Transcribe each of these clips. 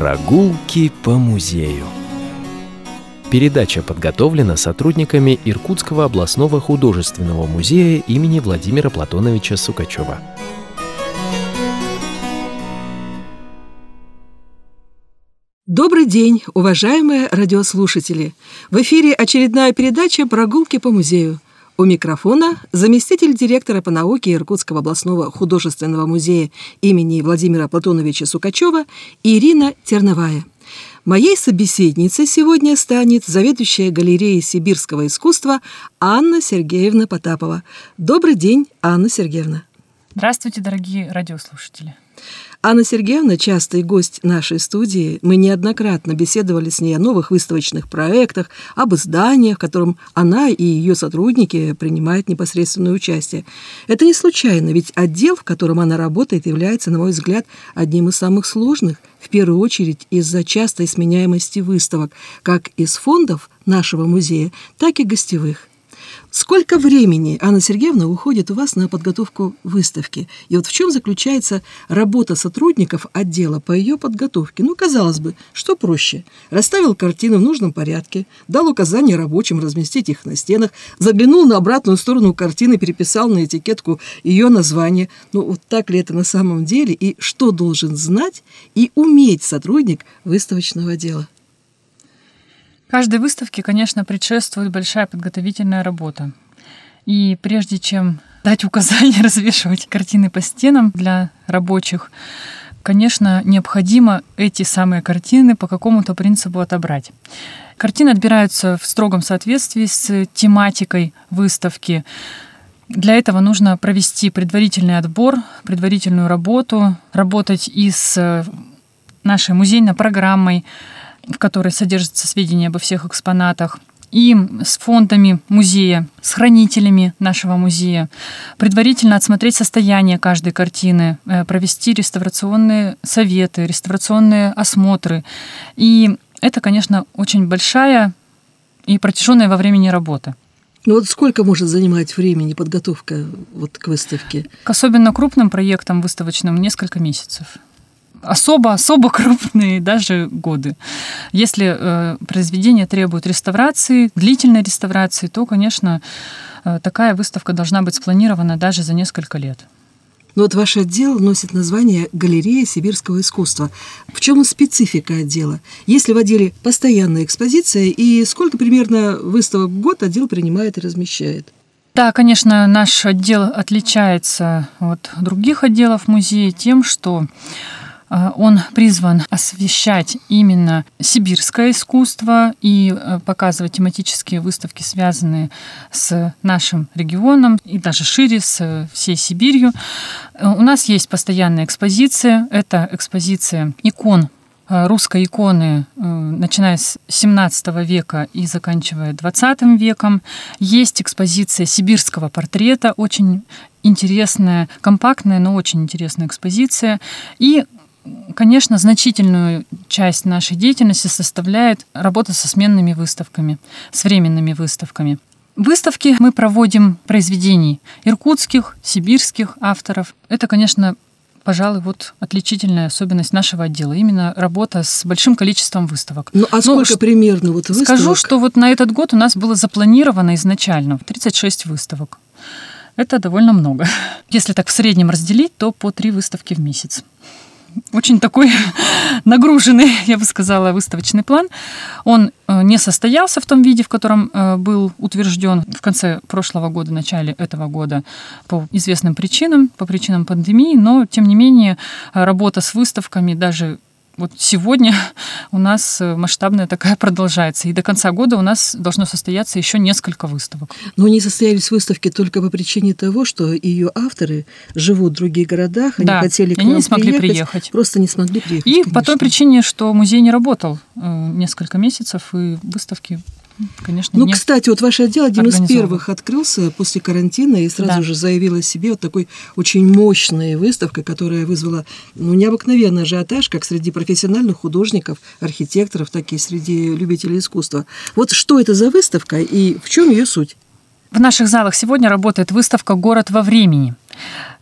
Прогулки по музею. Передача подготовлена сотрудниками Иркутского областного художественного музея имени Владимира Платоновича Сукачева. Добрый день, уважаемые радиослушатели! В эфире очередная передача «Прогулки по музею». У микрофона заместитель директора по науке Иркутского областного художественного музея имени Владимира Платоновича Сукачева Ирина Терновая. Моей собеседницей сегодня станет заведующая галереей сибирского искусства Анна Сергеевна Потапова. Добрый день, Анна Сергеевна. Здравствуйте, дорогие радиослушатели. Анна Сергеевна – частый гость нашей студии. Мы неоднократно беседовали с ней о новых выставочных проектах, об изданиях, в котором она и ее сотрудники принимают непосредственное участие. Это не случайно, ведь отдел, в котором она работает, является, на мой взгляд, одним из самых сложных, в первую очередь из-за частой сменяемости выставок, как из фондов нашего музея, так и гостевых. Сколько времени, Анна Сергеевна, уходит у вас на подготовку выставки? И вот в чем заключается работа сотрудников отдела по ее подготовке? Ну, казалось бы, что проще? Расставил картины в нужном порядке, дал указание рабочим разместить их на стенах, заглянул на обратную сторону картины, переписал на этикетку ее название. Ну, вот так ли это на самом деле? И что должен знать и уметь сотрудник выставочного отдела? Каждой выставке, конечно, предшествует большая подготовительная работа. И прежде чем дать указание развешивать картины по стенам для рабочих, конечно, необходимо эти самые картины по какому-то принципу отобрать. Картины отбираются в строгом соответствии с тематикой выставки. Для этого нужно провести предварительный отбор, предварительную работу, работать и с нашей музейной программой, в которой содержатся сведения обо всех экспонатах, и с фондами музея, с хранителями нашего музея, предварительно отсмотреть состояние каждой картины, э, провести реставрационные советы, реставрационные осмотры. И это, конечно, очень большая и протяженная во времени работа. Ну вот сколько может занимать времени подготовка вот к выставке? К особенно крупным проектам выставочным несколько месяцев особо-особо крупные даже годы. Если э, произведение требует реставрации, длительной реставрации, то, конечно, э, такая выставка должна быть спланирована даже за несколько лет. Но вот ваш отдел носит название «Галерея сибирского искусства». В чем специфика отдела? Есть ли в отделе постоянная экспозиция и сколько примерно выставок в год отдел принимает и размещает? Да, конечно, наш отдел отличается от других отделов музея тем, что он призван освещать именно сибирское искусство и э, показывать тематические выставки, связанные с нашим регионом и даже шире, с всей Сибирью. Э, у нас есть постоянная экспозиция. Это экспозиция икон э, русской иконы, начиная с 17 века и заканчивая 20 веком. Есть экспозиция сибирского портрета, очень интересная, компактная, но очень интересная экспозиция. И Конечно, значительную часть нашей деятельности составляет работа со сменными выставками, с временными выставками. Выставки мы проводим произведений иркутских, сибирских авторов. Это, конечно, пожалуй, вот отличительная особенность нашего отдела. Именно работа с большим количеством выставок. Ну, а ну, сколько ну, примерно вот выставок? Скажу, что вот на этот год у нас было запланировано изначально 36 выставок. Это довольно много. Если так в среднем разделить, то по три выставки в месяц очень такой нагруженный, я бы сказала, выставочный план. Он э, не состоялся в том виде, в котором э, был утвержден в конце прошлого года, начале этого года по известным причинам, по причинам пандемии, но, тем не менее, работа с выставками даже вот сегодня у нас э, масштабная такая продолжается. И до конца года у нас должно состояться еще несколько выставок. Но не состоялись выставки только по причине того, что ее авторы живут в других городах, они да, хотели к они не смогли приехать, приехать. Просто не смогли приехать. И конечно. по той причине, что музей не работал э, несколько месяцев, и выставки конечно, Ну, кстати, вот ваш отдел один из первых открылся после карантина и сразу да. же заявил о себе вот такой очень мощной выставкой, которая вызвала ну, необыкновенный ажиотаж как среди профессиональных художников, архитекторов, так и среди любителей искусства. Вот что это за выставка и в чем ее суть? В наших залах сегодня работает выставка «Город во времени».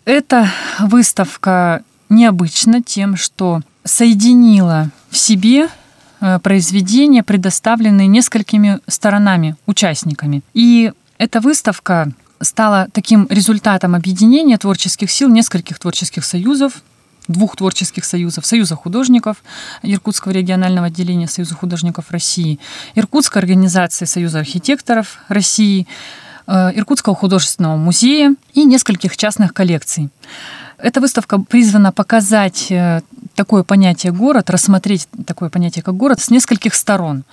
Это выставка необычна тем, что соединила в себе произведения, предоставленные несколькими сторонами, участниками. И эта выставка стала таким результатом объединения творческих сил нескольких творческих союзов, двух творческих союзов. Союза художников Иркутского регионального отделения Союза художников России, Иркутской организации Союза архитекторов России, э, Иркутского художественного музея и нескольких частных коллекций. Эта выставка призвана показать э, такое понятие город, рассмотреть такое понятие как город с нескольких сторон.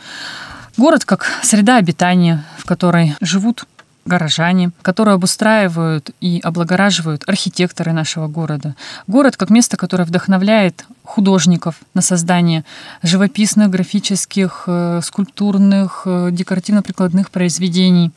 Город как среда обитания, в которой живут горожане, которые обустраивают и облагораживают архитекторы нашего города. Город как место, которое вдохновляет художников на создание живописных, графических, э, скульптурных, э, декоративно-прикладных произведений.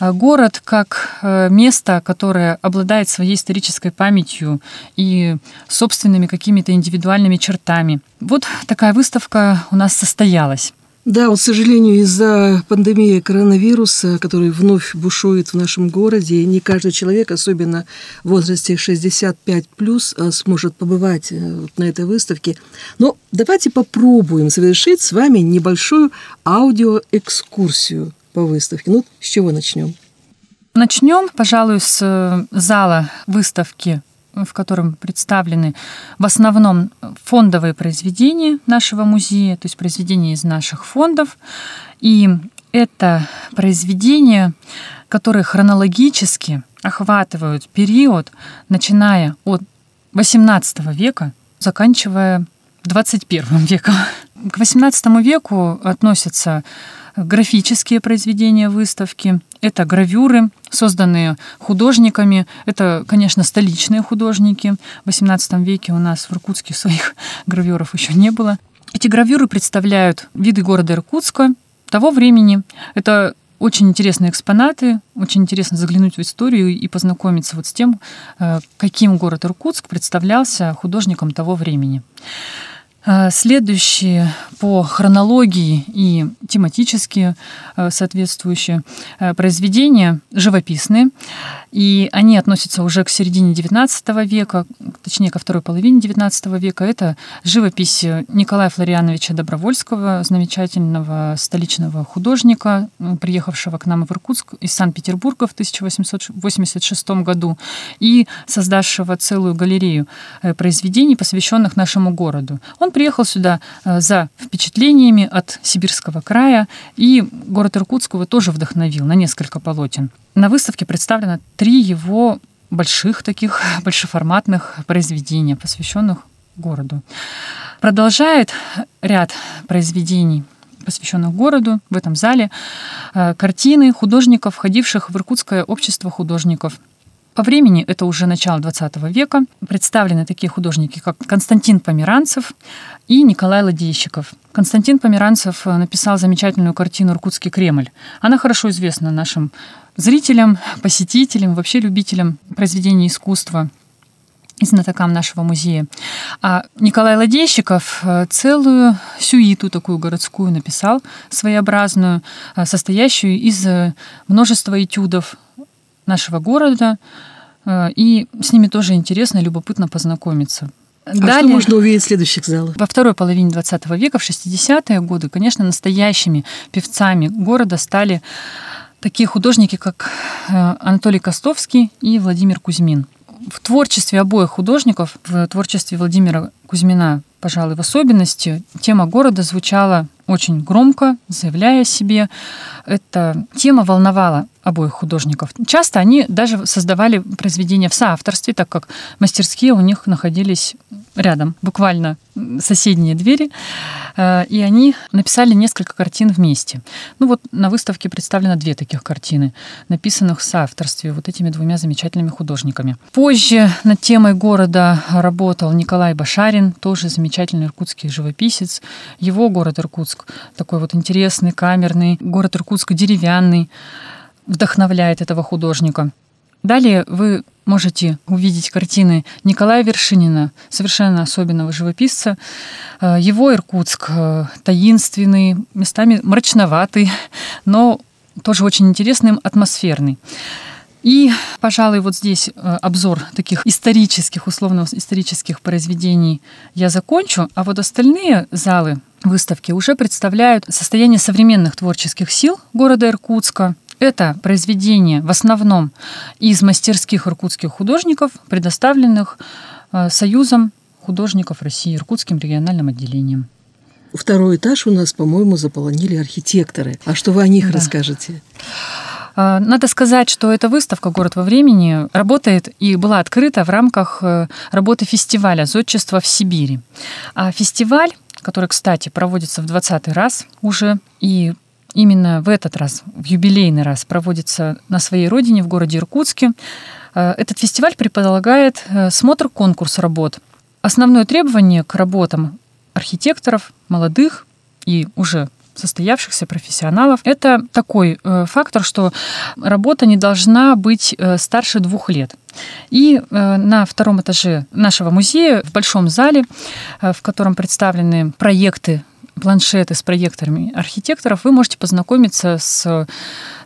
А город как э, место, которое обладает своей исторической памятью и собственными какими-то индивидуальными чертами. Вот такая выставка у нас состоялась. Да, вот, к сожалению, из-за пандемии коронавируса, который вновь бушует в нашем городе, не каждый человек, особенно в возрасте 65 плюс, э, сможет побывать э, на этой выставке. Но давайте попробуем совершить с вами небольшую аудиоэкскурсию по выставке. Ну, с чего начнем? Начнем, пожалуй, с э, зала выставки в котором представлены в основном фондовые произведения нашего музея, то есть произведения из наших фондов. И это произведения, которые хронологически охватывают период, начиная от XVIII века, заканчивая 21 веком. К XVIII веку относятся графические произведения выставки, это гравюры, созданные художниками. Это, конечно, столичные художники. В XVIII веке у нас в Иркутске своих гравюров еще не было. Эти гравюры представляют виды города Иркутска того времени. Это очень интересные экспонаты, очень интересно заглянуть в историю и познакомиться вот с тем, э, каким город Иркутск представлялся художником того времени. Э, следующие по хронологии и тематически э, соответствующие э, произведения живописные, и они относятся уже к середине XIX века, точнее, ко второй половине XIX века. Это живопись Николая Флориановича Добровольского, замечательного столичного художника, приехавшего к нам в Иркутск из Санкт-Петербурга в 1886 году и создавшего целую галерею произведений, посвященных нашему городу. Он приехал сюда э, за впечатлениями от Сибирского края, и город Иркутск его тоже вдохновил на несколько полотен. На выставке представлено три его больших таких большеформатных произведения, посвященных городу. Продолжает ряд произведений посвященных городу в этом зале, э, картины художников, входивших в Иркутское общество художников. По времени это уже начало XX века. Представлены такие художники, как Константин Померанцев и Николай Ладейщиков. Константин Померанцев э, написал замечательную картину «Иркутский Кремль». Она хорошо известна нашим зрителям, посетителям, вообще любителям произведений искусства и знатокам нашего музея. А Николай Ладейщиков э, целую сюиту такую городскую написал, своеобразную, э, состоящую из множества этюдов нашего города, Э, и с ними тоже интересно и любопытно познакомиться. А Далее, что можно увидеть в следующих залах? Во второй половине 20 века, в 60-е годы, конечно, настоящими певцами города стали такие художники, как э, Анатолий Костовский и Владимир Кузьмин. В творчестве обоих художников, в творчестве Владимира Кузьмина, пожалуй, в особенности, тема города звучала очень громко, заявляя о себе. Эта тема волновала обоих художников. Часто они даже создавали произведения в соавторстве, так как мастерские у них находились рядом, буквально соседние двери, э, и они написали несколько картин вместе. Ну вот на выставке представлено две таких картины, написанных в соавторстве вот этими двумя замечательными художниками. Позже над темой города работал Николай Башарин, тоже замечательный иркутский живописец. Его город Иркутск такой вот интересный, камерный, город Иркутск деревянный, вдохновляет этого художника. Далее вы можете увидеть картины Николая Вершинина, совершенно особенного живописца. Э, его Иркутск э, таинственный, местами мрачноватый, но тоже очень интересный, атмосферный. И, пожалуй, вот здесь э, обзор таких исторических, условно-исторических произведений я закончу, а вот остальные залы выставки уже представляют состояние современных творческих сил города Иркутска. Это произведения в основном из мастерских иркутских художников, предоставленных э, Союзом художников России, Иркутским региональным отделением. Второй этаж у нас, по-моему, заполонили архитекторы. А что вы о них да. расскажете? А, надо сказать, что эта выставка «Город во времени» работает и была открыта в рамках э, работы фестиваля «Зодчество в Сибири». А фестиваль, который, кстати, проводится в 20 раз уже, и именно в этот раз, в юбилейный раз, проводится на своей родине, в городе Иркутске, э, этот фестиваль предполагает э, смотр конкурс работ. Основное требование к работам архитекторов, молодых и уже состоявшихся профессионалов. Это такой э, фактор, что работа не должна быть э, старше двух лет. И э, на втором этаже нашего музея, в большом зале, э, в котором представлены проекты планшеты с проекторами архитекторов, вы можете познакомиться с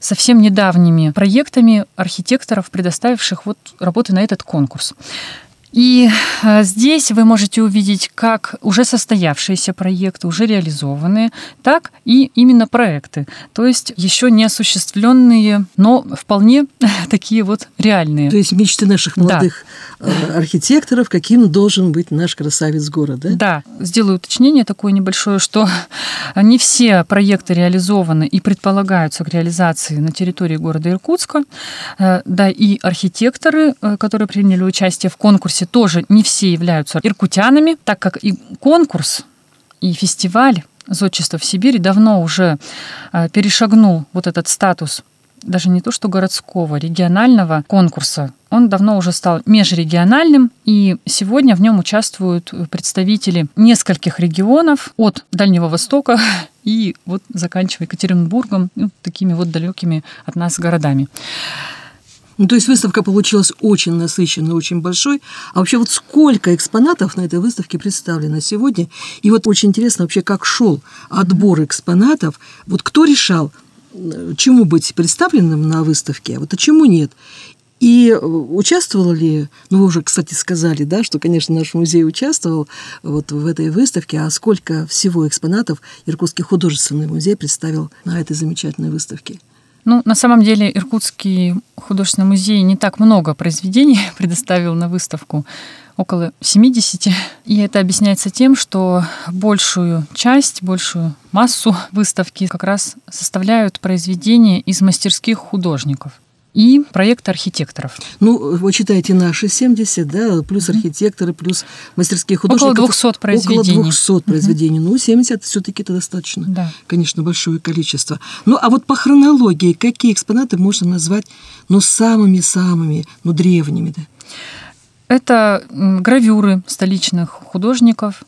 совсем недавними проектами архитекторов, предоставивших вот работы на этот конкурс. И э, здесь вы можете увидеть как уже состоявшиеся проекты, уже реализованные, так и именно проекты. То есть еще не осуществленные, но вполне такие вот реальные. То есть мечты наших молодых архитекторов, каким должен быть наш красавец города. Да, сделаю уточнение такое небольшое, что не все проекты реализованы и предполагаются к реализации на территории города Иркутска. Э, да, и архитекторы, которые приняли участие в конкурсе тоже не все являются иркутянами, так как и конкурс, и фестиваль зодчества в Сибири давно уже э, перешагнул вот этот статус даже не то что городского, регионального конкурса. Он давно уже стал межрегиональным, и сегодня в нем участвуют представители нескольких регионов от Дальнего Востока и вот заканчивая Екатеринбургом, ну, такими вот далекими от нас городами. Ну, то есть выставка получилась очень насыщенной, очень большой. А вообще вот сколько экспонатов на этой выставке представлено сегодня? И вот очень интересно вообще, как шел отбор экспонатов. Вот кто решал, чему быть представленным на выставке, а вот а чему нет? И э, участвовал ли, ну вы уже, кстати, сказали, да, что, конечно, наш музей участвовал вот в этой выставке, а сколько всего экспонатов Иркутский художественный музей представил на этой замечательной выставке? Ну, на самом деле, Иркутский художественный музей не так много произведений предоставил на выставку, около 70. И это объясняется тем, что большую часть, большую массу выставки как раз составляют произведения из мастерских художников и проект архитекторов. Ну, вы читаете наши 70, да, плюс архитекторы, плюс мастерские художники. Около 200 произведений. Около 200 произведений. Ну, 70 все-таки это достаточно, да. конечно, большое количество. Ну, а вот по хронологии, какие экспонаты можно назвать, ну, самыми-самыми, ну, древними, да? Это гравюры столичных художников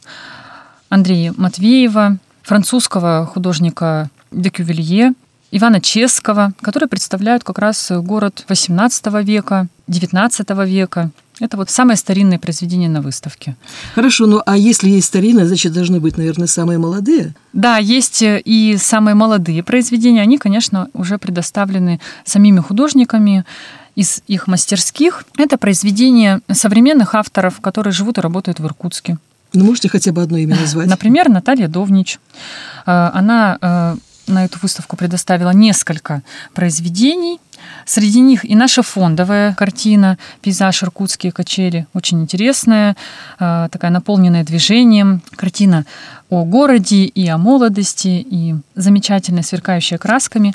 Андрея Матвеева, французского художника Декювелье, Ивана Ческого, которые представляют как раз город XVIII века, XIX века. Это вот самое старинное произведение на выставке. Хорошо, ну а если есть старинное, значит, должны быть, наверное, самые молодые? Да, есть и самые молодые произведения. Они, конечно, уже предоставлены самими художниками из их мастерских. Это произведения современных авторов, которые живут и работают в Иркутске. Ну, можете хотя бы одно имя назвать? Например, Наталья Довнич. Э, она э, на эту выставку предоставила несколько произведений. Среди них и наша фондовая картина «Пейзаж Иркутские качели». Очень интересная, э, такая наполненная движением. Картина о городе и о молодости, и замечательная, сверкающая красками.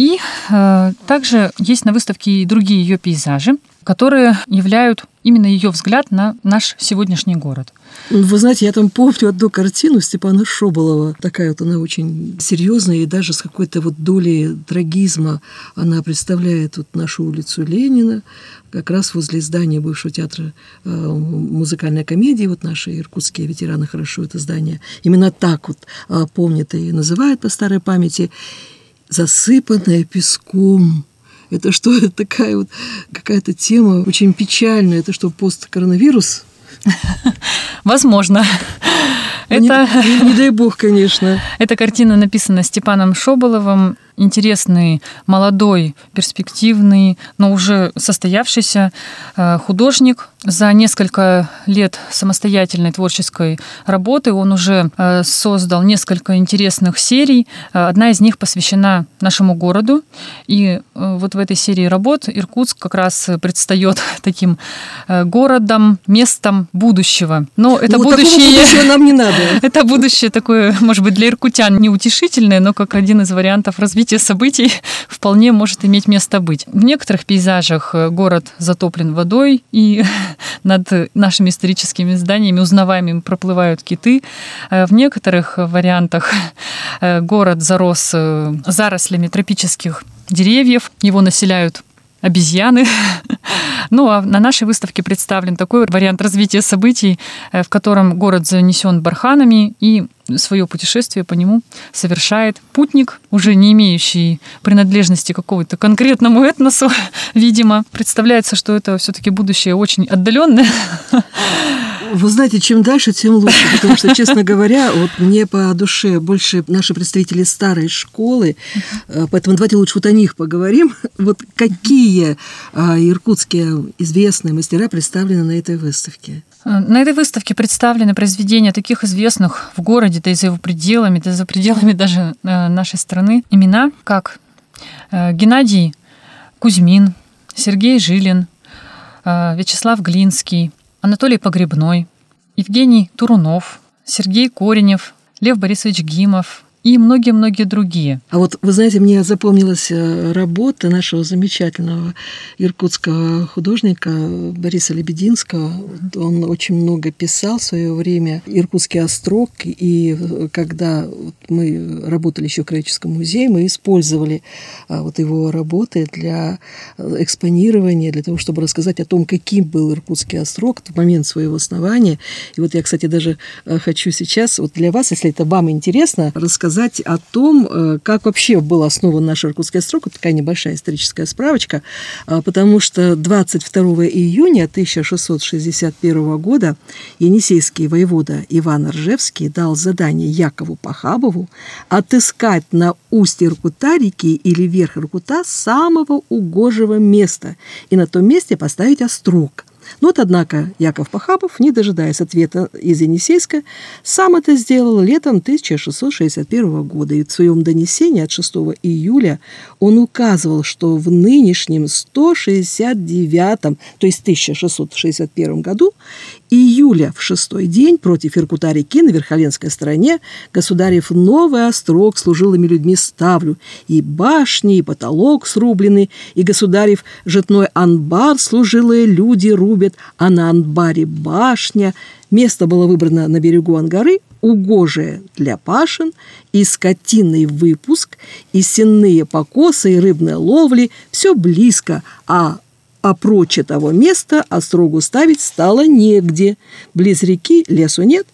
И э, также есть на выставке и другие ее пейзажи, которые являют именно ее взгляд на наш сегодняшний город. Вы знаете, я там помню одну картину Степана Шоболова. Такая вот она очень серьезная и даже с какой-то вот долей трагизма. Она представляет вот нашу улицу Ленина, как раз возле здания бывшего театра э, музыкальной комедии. Вот наши иркутские ветераны хорошо это здание именно так вот э, помнят и называют по старой памяти. Засыпанное песком это что, это такая вот какая-то тема очень печальная. Это что, посткоронавирус? Возможно. Это... Не, не, не дай бог, конечно. Эта картина написана Степаном Шоболовым, интересный, молодой, перспективный, но уже состоявшийся э, художник. За несколько лет самостоятельной творческой работы он уже э, создал несколько интересных серий. Одна из них посвящена нашему городу. И вот в этой серии работ Иркутск как раз предстает таким городом, местом будущего. Но это ну, будущее... нам не надо. Это будущее такое, может быть, для иркутян неутешительное, но как один из вариантов развития событий вполне может иметь место быть. В некоторых пейзажах э, город затоплен водой, и над нашими историческими зданиями узнаваемыми проплывают киты. Э, в некоторых вариантах э, город зарос зарослями тропических деревьев, его населяют обезьяны. Ну, а на нашей выставке представлен такой вариант развития событий, в котором город занесен барханами, и свое путешествие по нему совершает путник, уже не имеющий принадлежности какого-то конкретному этносу, видимо. Представляется, что это все-таки будущее очень отдаленное. Вы знаете, чем дальше, тем лучше, потому что, честно говоря, вот мне по душе больше наши представители старой школы, э, поэтому давайте лучше вот о них поговорим. Вот какие а, иркутские известные мастера представлены на этой выставке? На этой выставке представлены произведения таких известных в городе, да и за его пределами, да и за пределами даже э, нашей страны. Имена, как э, Геннадий Кузьмин, Сергей Жилин, э, Вячеслав Глинский, Анатолий Погребной, Евгений Турунов, Сергей Коренев, Лев Борисович Гимов, и многие-многие другие. А вот, вы знаете, мне запомнилась э, работа нашего замечательного иркутского художника Бориса Лебединского. Он очень много писал в свое время «Иркутский острог», и э, когда мы работали еще в Краеведческом музее, мы использовали а, вот его работы для э, экспонирования, для того, чтобы рассказать о том, каким был Иркутский острог в момент своего основания. И вот я, кстати, даже хочу сейчас, вот для вас, если это вам интересно, рассказать рассказать о том, э, как вообще был основан наш Иркутский строк. Вот такая небольшая историческая справочка, а, потому что 22 июня 1661 года енисейский воевода Иван Ржевский дал задание Якову Пахабову отыскать на устье Иркута реки или верх Иркута самого угожего места и на том месте поставить острог – но вот, однако, Яков Пахапов, не дожидаясь ответа из Енисейска, сам это сделал летом 1661 года. И в своем донесении от 6 июля он указывал, что в нынешнем 169, то есть 1661 году, июля в шестой день против Иркута-реки на Верхоленской стороне государев новый острог служилыми людьми ставлю, и башни, и потолок срублены, и государев житной анбар служилые люди рубят, а на анбаре башня. Место было выбрано на берегу Ангары, угожее для пашин, и скотинный выпуск, и сенные покосы, и рыбные ловли, все близко, а а прочь того места острогу ставить стало негде. Близ реки лесу нет,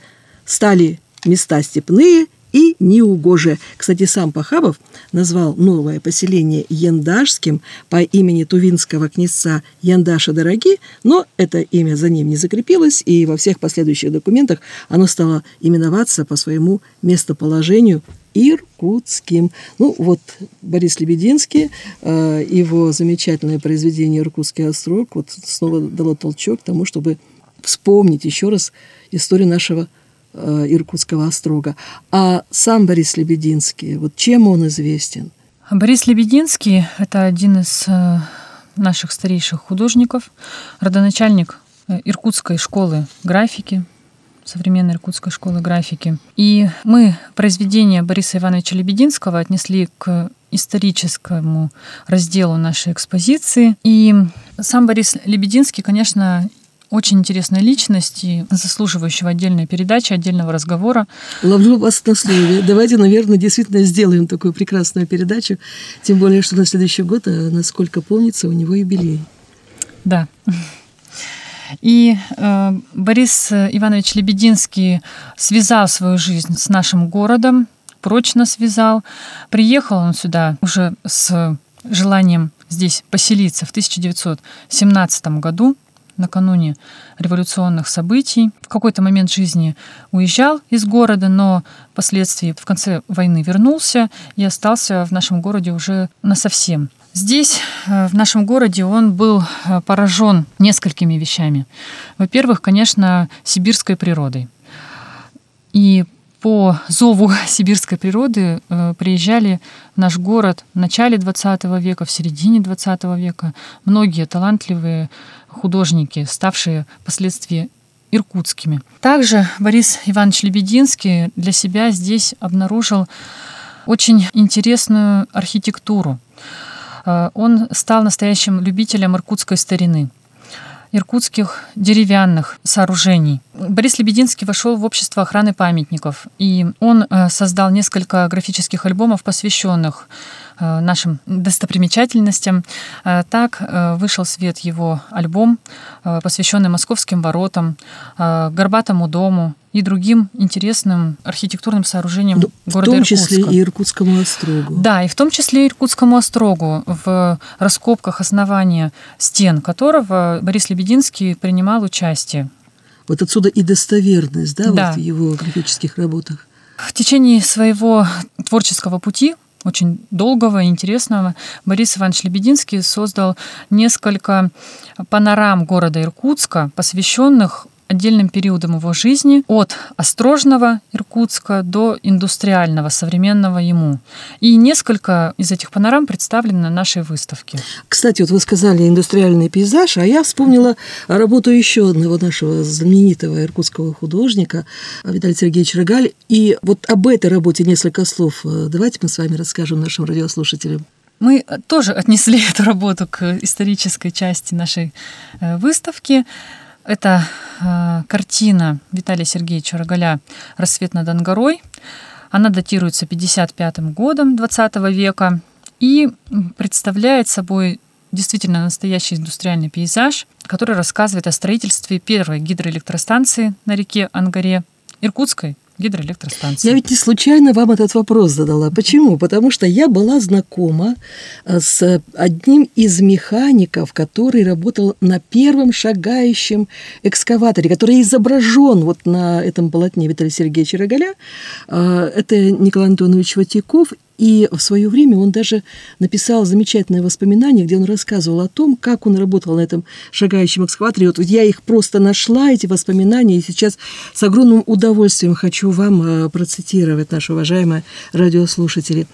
стали места степные и неугожие. Кстати, сам Пахабов назвал новое поселение Яндашским по имени тувинского князца Яндаша Дороги, но это имя за ним не закрепилось, и во всех последующих документах оно стало именоваться по своему местоположению иркутским. Ну вот Борис Лебединский, э, его замечательное произведение «Иркутский острог» вот снова дало толчок тому, чтобы вспомнить еще раз историю нашего Иркутского острога. А сам Борис Лебединский, вот чем он известен? Борис Лебединский – это один из э, наших старейших художников, родоначальник Иркутской школы графики, современной Иркутской школы графики. И мы произведение Бориса Ивановича Лебединского отнесли к историческому разделу нашей экспозиции. И сам Борис Лебединский, конечно, очень интересная личность и заслуживающего отдельной передачи, отдельного разговора. Ловлю вас на слове. Давайте, наверное, действительно сделаем такую прекрасную передачу. Тем более, что на следующий год, э, насколько помнится, у него юбилей. Да. И э, Борис Иванович Лебединский связал свою жизнь с нашим городом, прочно связал. Приехал он сюда уже с желанием здесь поселиться в 1917 году. Накануне революционных событий. В какой-то момент жизни уезжал из города, но впоследствии в конце войны вернулся и остался в нашем городе уже насовсем. Здесь, э, в нашем городе, он был э, поражен несколькими вещами. Во-первых, конечно, сибирской природой. И по зову сибирской природы э, приезжали в наш город в начале 20 века, в середине 20 века многие талантливые художники, ставшие впоследствии иркутскими. Также Борис Иванович Лебединский для себя здесь обнаружил очень интересную архитектуру. Э, он стал настоящим любителем иркутской старины иркутских деревянных сооружений. Борис Лебединский вошел в общество охраны памятников, и он э, создал несколько графических альбомов, посвященных нашим достопримечательностям. Э, так э, вышел в свет его альбом, посвященный Московским воротам, Горбатому дому и другим интересным архитектурным сооружениям ну, города Иркутска. В том числе и Иркутскому острогу. Да, и в том числе и Иркутскому острогу, в раскопках основания стен которого Борис Лебединский принимал участие. Вот отсюда и достоверность, да, да. Вот в его графических работах. В течение своего творческого пути очень долгого и интересного, Борис Иванович Лебединский создал несколько панорам города Иркутска, посвященных отдельным периодом его жизни от острожного Иркутска до индустриального, современного ему. И несколько из этих панорам представлены на нашей выставке. Кстати, вот вы сказали индустриальный пейзаж, а я вспомнила работу еще одного нашего знаменитого иркутского художника Виталия Сергеевича Рогаль. И вот об этой работе несколько слов давайте мы с вами расскажем нашим радиослушателям. Мы тоже отнесли эту работу к исторической части нашей э, выставки. Это э, картина Виталия Сергеевича Рогаля «Рассвет над Ангарой». Она датируется 55 годом 20 века и представляет собой действительно настоящий индустриальный пейзаж, который рассказывает о строительстве первой гидроэлектростанции на реке Ангаре, Иркутской гидроэлектростанции. Я ведь не случайно вам этот вопрос задала. Почему? Потому что я была знакома э, с одним из механиков, который работал на первом шагающем экскаваторе, который изображен вот на этом полотне Виталия Сергеевича Рогаля. Э, это Николай Антонович Ватяков, и в свое время он даже написал замечательное воспоминание, где он рассказывал о том, как он работал на этом шагающем экскаваторе. Вот я их просто нашла, эти воспоминания, и сейчас с огромным удовольствием хочу вам э, процитировать, наши уважаемые радиослушатели.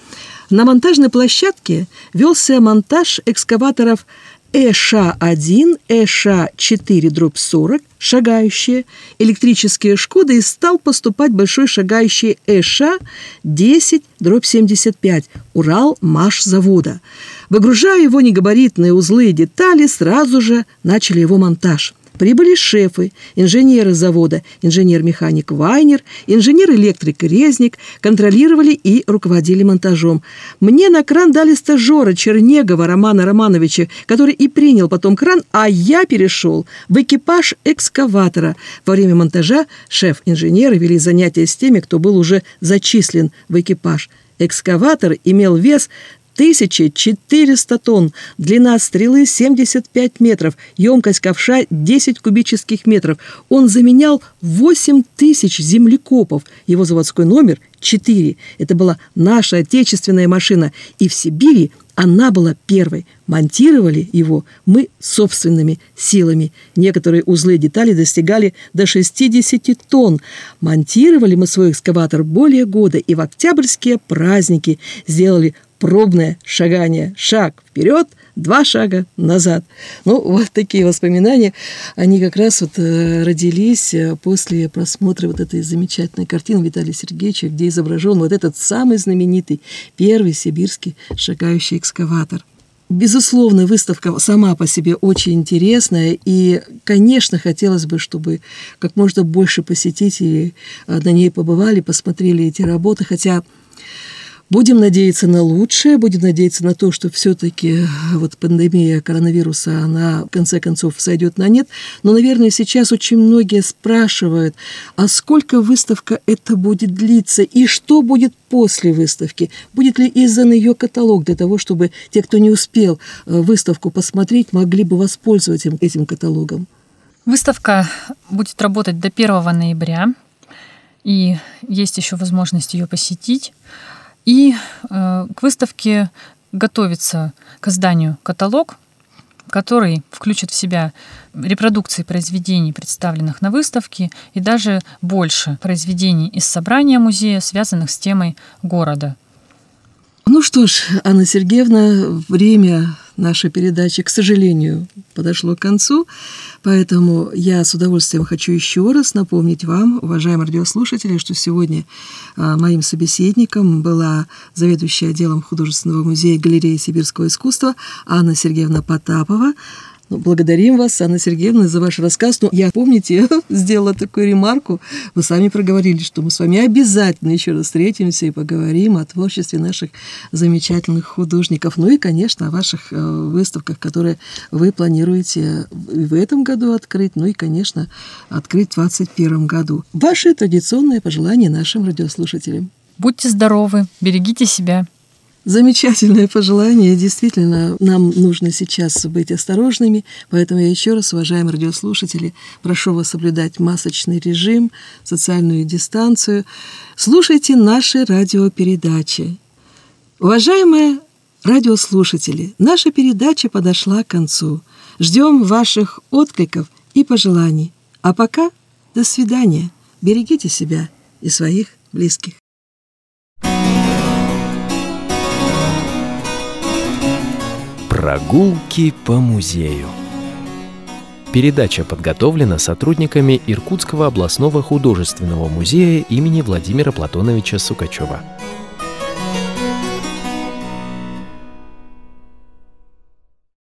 На монтажной площадке велся монтаж экскаваторов ЭШ-1, ЭШ-4 дробь 40, шагающие, электрические «Шкоды» и стал поступать большой шагающий ЭШ-10 дробь 75, Урал Маш завода. Выгружая его негабаритные узлы и детали, сразу же начали его монтаж – Прибыли шефы, инженеры завода, инженер-механик Вайнер, инженер-электрик Резник, контролировали и руководили монтажом. Мне на кран дали стажера Чернегова Романа Романовича, который и принял потом кран, а я перешел в экипаж экскаватора. Во время монтажа шеф-инженеры вели занятия с теми, кто был уже зачислен в экипаж. Экскаватор имел вес 1400 тонн, длина стрелы 75 метров, емкость ковша 10 кубических метров. Он заменял 8 тысяч землекопов. Его заводской номер 4. Это была наша отечественная машина. И в Сибири она была первой. Монтировали его мы собственными силами. Некоторые узлы и детали достигали до 60 тонн. Монтировали мы свой экскаватор более года и в октябрьские праздники сделали пробное шагание. Шаг вперед, два шага назад. Ну, вот такие воспоминания, они как раз вот э, родились э, после просмотра вот этой замечательной картины Виталия Сергеевича, где изображен вот этот самый знаменитый первый сибирский шагающий экскаватор. Безусловно, выставка сама по себе очень интересная, и, конечно, хотелось бы, чтобы как можно больше посетителей э, на ней побывали, посмотрели эти работы, хотя Будем надеяться на лучшее, будем надеяться на то, что все-таки э, вот пандемия коронавируса, она в конце концов сойдет на нет. Но, наверное, сейчас очень многие спрашивают, а сколько выставка это будет длиться и что будет после выставки? Будет ли издан ее каталог для того, чтобы те, кто не успел э, выставку посмотреть, могли бы воспользоваться этим каталогом? Выставка будет работать до 1 ноября, и есть еще возможность ее посетить. И э, к выставке готовится к изданию каталог, который включит в себя репродукции произведений, представленных на выставке, и даже больше произведений из собрания музея, связанных с темой города. Ну что ж, Анна Сергеевна, время нашей передачи, к сожалению, подошло к концу, поэтому я с удовольствием хочу еще раз напомнить вам, уважаемые радиослушатели, что сегодня а, моим собеседником была заведующая отделом художественного музея галереи сибирского искусства Анна Сергеевна Потапова, благодарим вас, Анна Сергеевна, за ваш рассказ. Ну, я, помните, сделала такую ремарку. Вы сами проговорили, что мы с вами обязательно еще раз встретимся и поговорим о творчестве наших замечательных художников. Ну и, конечно, о ваших э, выставках, которые вы планируете в этом году открыть, ну и, конечно, открыть в 2021 году. Ваши традиционные пожелания нашим радиослушателям. Будьте здоровы, берегите себя. Замечательное пожелание. Действительно, нам нужно сейчас быть осторожными, поэтому я еще раз, уважаемые радиослушатели, прошу вас соблюдать масочный режим, социальную дистанцию. Слушайте наши радиопередачи. Уважаемые радиослушатели, наша передача подошла к концу. Ждем ваших откликов и пожеланий. А пока до свидания. Берегите себя и своих близких. Прогулки по музею. Передача подготовлена сотрудниками Иркутского областного художественного музея имени Владимира Платоновича Сукачева.